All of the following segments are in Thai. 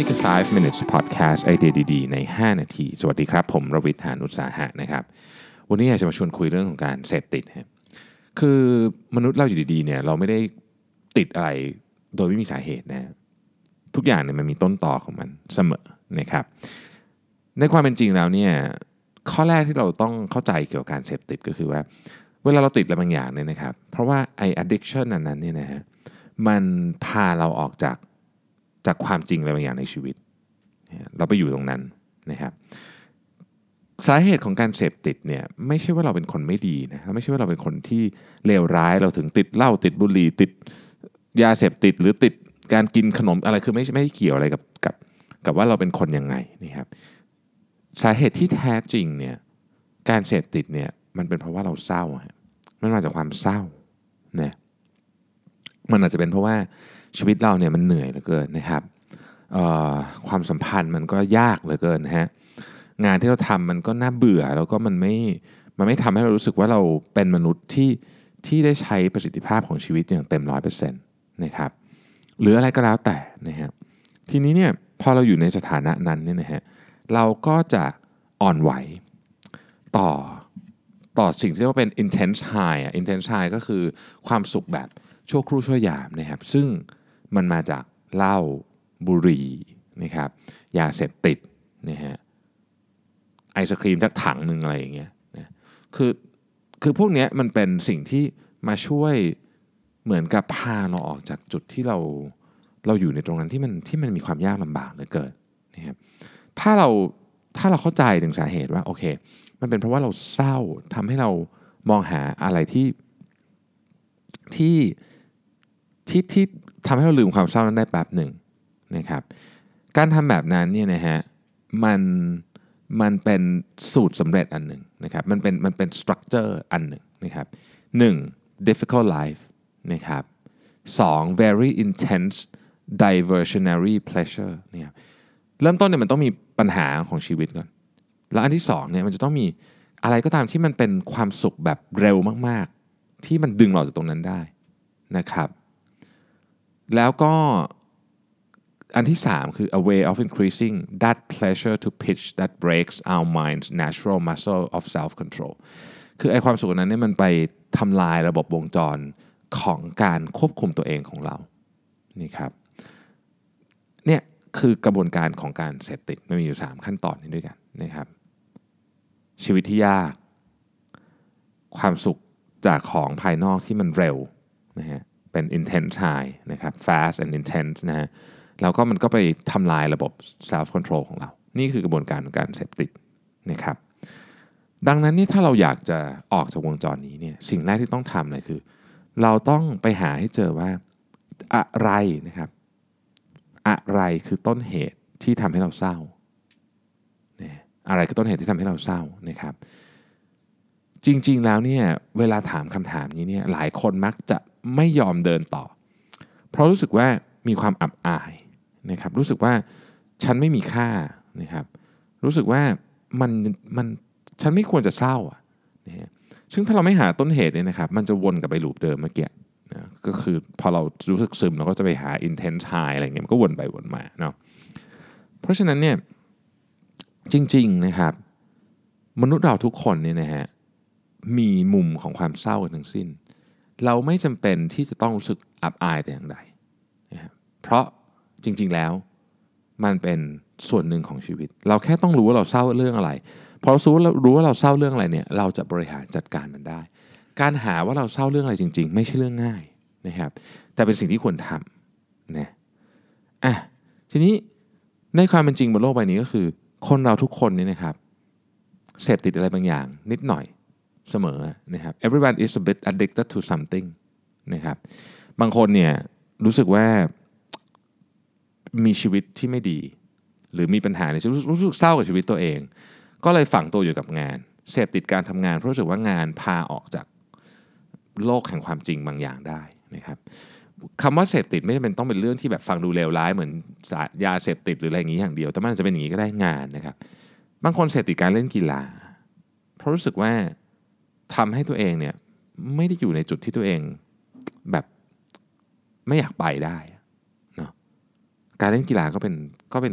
นี่คือ 5 minutes podcast ไอเดียดีๆ ใน 5 นาที สวัสดีครับ ผมรวิทย์หานุสาหะนะครับ วันนี้อยากจะมาชวนคุยเรื่องของการเสพติดครับคือมนุษย์เราอยู่ดีๆเนี่ยเราไม่ได้ติดอะไรโดยไม่มีสาเหตุนะทุกอย่างเนี่ยมันมีต้นต่อของมันเสมอนะครับ ในความเป็นจริงแล้วเนี่ยข้อแรกที่เราต้องเข้าใจเกี่ยวกับการเสพติดก็คือว่า เวลาเราติดอะไรบางอย่างเนี่ยนะครับ เพราะว่าไอ้ addiction นั้นนั้นเนี่ยนะฮะมันพาเราออกจาก จากความจริงอะไรบางอย่างในชีวิต เราไปอยู่ตรงนั้นนะครับสาเหตุของการเสพติดเนี่ยไม่ใช่ว่าเราเป็นคนไม่ดีนะไม่ใช่ว่าเราเป็นคนที่เลวร้ายเราถึงติดเหล้าติดบุหรี่ติดยาเสพติด หรือติดการกินขนมอะไรคือไม่ไม่เกี่ยวอะไรกับกับกับว่าเราเป็นคนยังไงนะครับสาเหตุที่แท้จริงเนี่ยการเสพติดเนี่ยมันเป็นเพราะว่าเราเศร้า มันมาจากความเศร้านะ มันอาจจะเป็นเพราะว่าชีวิตเราเนี่ยมันเหนื่อยเหลือเกินนะครับความสัมพันธ์มันก็ยากเหลือเกินนะฮะงานที่เราทำมันก็น่าเบื่อแล้วก็มันไม่มันไม่ทำให้เรารู้สึกว่าเราเป็นมนุษย์ที่ที่ได้ใช้ประสิทธิภาพของชีวิตอย่างเต็มร้อยเปอร์เซ็นต์นะครับหรืออะไรก็แล้วแต่นะฮะทีนี้เนี่ยพอเราอยู่ในสถานะนั้นเนี่ยนะฮะเราก็จะอ่อนไหวต่อต่อสิ่งที่เรียกว่าเป็น intense high อะ intense high ก็คือความสุขแบบ ชั่วครู่ชั่วยามนะครับ ซึ่งมันมาจากเหล้าบุหรี่นะครับยาเสพติดนะฮะไอศครีมทักถังหนึ่งอะไรอย่างเงี้ยนะคือคือพวกนี้มันเป็นสิ่งที่มาช่วยเหมือนกับพาเราออกจากจุดที่เราเราอยู่ในตรงนั้นที่มันที่มันมีความยากลำบากเหลือเกินนะครับถ้าเราถ้าเราเข้าใจถึงสาเหตุว่าโอเค มันเป็นเพราะว่าเราเศร้าทำให้เรามองหาอะไรที่ที่ ที่ที่ทำให้เราลืมความเศร้านั้นได้แป๊บหนึ่งนะครับ การทำแบบนั้นเนี่ยนะฮะมันมันเป็นสูตรสำเร็จอันหนึ่งนะครับมันเป็นมันเป็นสตรัคเจอร์อันหนึ่งนะครับหนึ่ง difficult life นะครับสอง very intense diversionary pleasure เนี่ยเริ่มต้นเนี่ยมันต้องมีปัญหาของชีวิตก่อน แล้วอันที่สองเนี่ยมันจะต้องมีอะไรก็ตามที่มันเป็นความสุขแบบเร็วมาก ๆ ที่มันดึงเราจากตรงนั้นได้นะครับ แล้วก็อันที่ 3 คือ a way of increasing that pleasure to pitch that breaks our mind's natural muscle of self control คือไอความสุขนั้นเนี่ยมันไปทำลายระบบวงจรของการควบคุมตัวเองของเรา นี่ครับ เนี่ยคือกระบวนการของการเสพติดมันมีอยู่ 3 ขั้นตอนนี้ด้วยกันนะครับ ชีวิตที่ยาก ความสุขจากของภายนอกที่มันเร็วนะฮะ เป็น intense high นะครับ fast and intense นะฮะแล้วก็มันก็ไปทำลายระบบ self control ของเรา นี่คือกระบวนการของการเสพติดนะครับ ดังนั้นนี่ถ้าเราอยากจะออกจากวงจรนี้เนี่ยสิ่งแรกที่ต้องทำเลยคือ เราต้องไปหาให้เจอว่าอะไรนะครับ อะไรคือต้นเหตุที่ทำให้เราเศร้าอะไรคือต้นเหตุที่ทำให้เราเศร้านะครับ จริงๆแล้วเนี่ยเวลาถามคำถามนี้เนี่ยหลายคนมักจะ ไม่ยอมเดินต่อ เพราะรู้สึกว่ามีความอับอายนะครับรู้สึกว่าฉันไม่มีค่านะครับรู้สึกว่ามันมันฉันไม่ควรจะเศร้าอะนะซึ่งถ้าเราไม่หาต้นเหตุเนี่ยนะครับมันจะวนกลับไปลูปเดิมเมื่อกี้นะก็คือพอเรารู้สึกซึมเราก็จะไปหา intense high อะไรเงี้ยมันก็วนไปวนมาเนาะเพราะฉะนั้นเนี่ยจริงๆนะครับมนุษย์เราทุกคนเนี่ยนะฮะมีมุมของความเศร้ากันทั้งสิ้น เราไม่จำเป็นที่จะต้องรู้สึกอับอายแต่อย่างใดนะเพราะจริงๆแล้วมันเป็นส่วนหนึ่งของชีวิต เราแค่ต้องรู้ว่าเราเศร้าเรื่องอะไรพอรู้รู้ว่าเราเศร้าเรื่องอะไรเนี่ยเราจะบริหารจัดการมันได้ การหาว่าเราเศร้าเรื่องอะไรจริง ๆ ไม่ใช่เรื่องง่ายนะครับ แต่เป็นสิ่งที่ควรทำนะอะทีนี้ในความเป็นจริงบนโลกใบนี้ก็คือ คนเราทุกคนเนี่ยนะครับเสพติดอะไรบางอย่าง นิดหน่อย เสมอนะครับ everyone is a bit addicted to something นะครับ บางคนเนี่ยรู้สึกว่ามีชีวิตที่ไม่ดี หรือมีปัญหาในชีวิตรู้สึกเศร้ากับชีวิตตัวเอง ก็เลยฝังตัวอยู่กับงาน เสพติดการทำงานเพราะรู้สึกว่างานพาออกจากโลกแห่งความจริงบางอย่างได้นะครับคำว่าเสพติดไม่จำเป็นต้องเป็นเรื่องที่แบบฟังดูเลวร้ายเหมือนยาเสพติดหรืออะไรอย่างนี้อย่างเดียว แต่มันจะเป็นอย่างนี้ก็ได้งานนะครับ บางคนเสพติดการเล่นกีฬา เพราะรู้สึกว่า ทำให้ตัวเองเนี่ยไม่ได้อยู่ในจุดที่ตัวเองแบบไม่อยากไปได้เนาะการเล่นกีฬาก็เป็นก็เป็น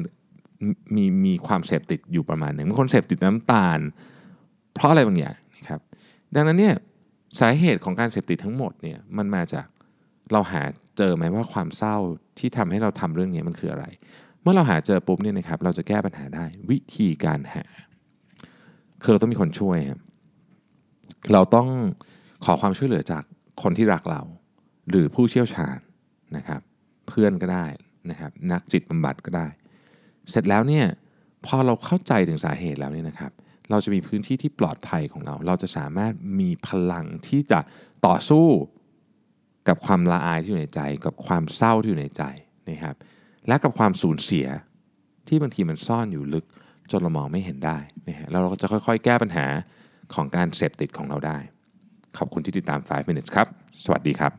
มีมีความเสพติดอยู่ประมาณหนึ่งบางคนเสพติดน้ำตาล เพราะอะไรบางอย่างนะครับ ดังนั้นเนี่ยสาเหตุของการเสพติดทั้งหมดเนี่ยมันมาจากเราหาเจอไหมว่าความเศร้าที่ทำให้เราทำเรื่องนี้มันคืออะไร เมื่อเราหาเจอปุ๊บเนี่ยนะครับเราจะแก้ปัญหาได้วิธีการหา คือเราต้องมีคนช่วยครับ เราต้องขอความช่วยเหลือจากคนที่รักเรา หรือผู้เชี่ยวชาญนะครับ เพื่อนก็ได้นะครับ นักจิตบำบัดก็ได้ เสร็จแล้วเนี่ยพอเราเข้าใจถึงสาเหตุแล้วเนี่ยนะครับ เราจะมีพื้นที่ที่ปลอดภัยของเรา เราจะสามารถมีพลังที่จะต่อสู้กับความละอายที่อยู่ในใจ กับความเศร้าที่อยู่ในใจนะครับ และกับความสูญเสียที่บางทีมันซ่อนอยู่ลึกจนเรามองไม่เห็นได้นะฮะแล้วเราก็จะค่อยๆ แก้ปัญหา ของการเสพติดของเราได้ ขอบคุณที่ติดตาม 5 minutes ครับ สวัสดีครับ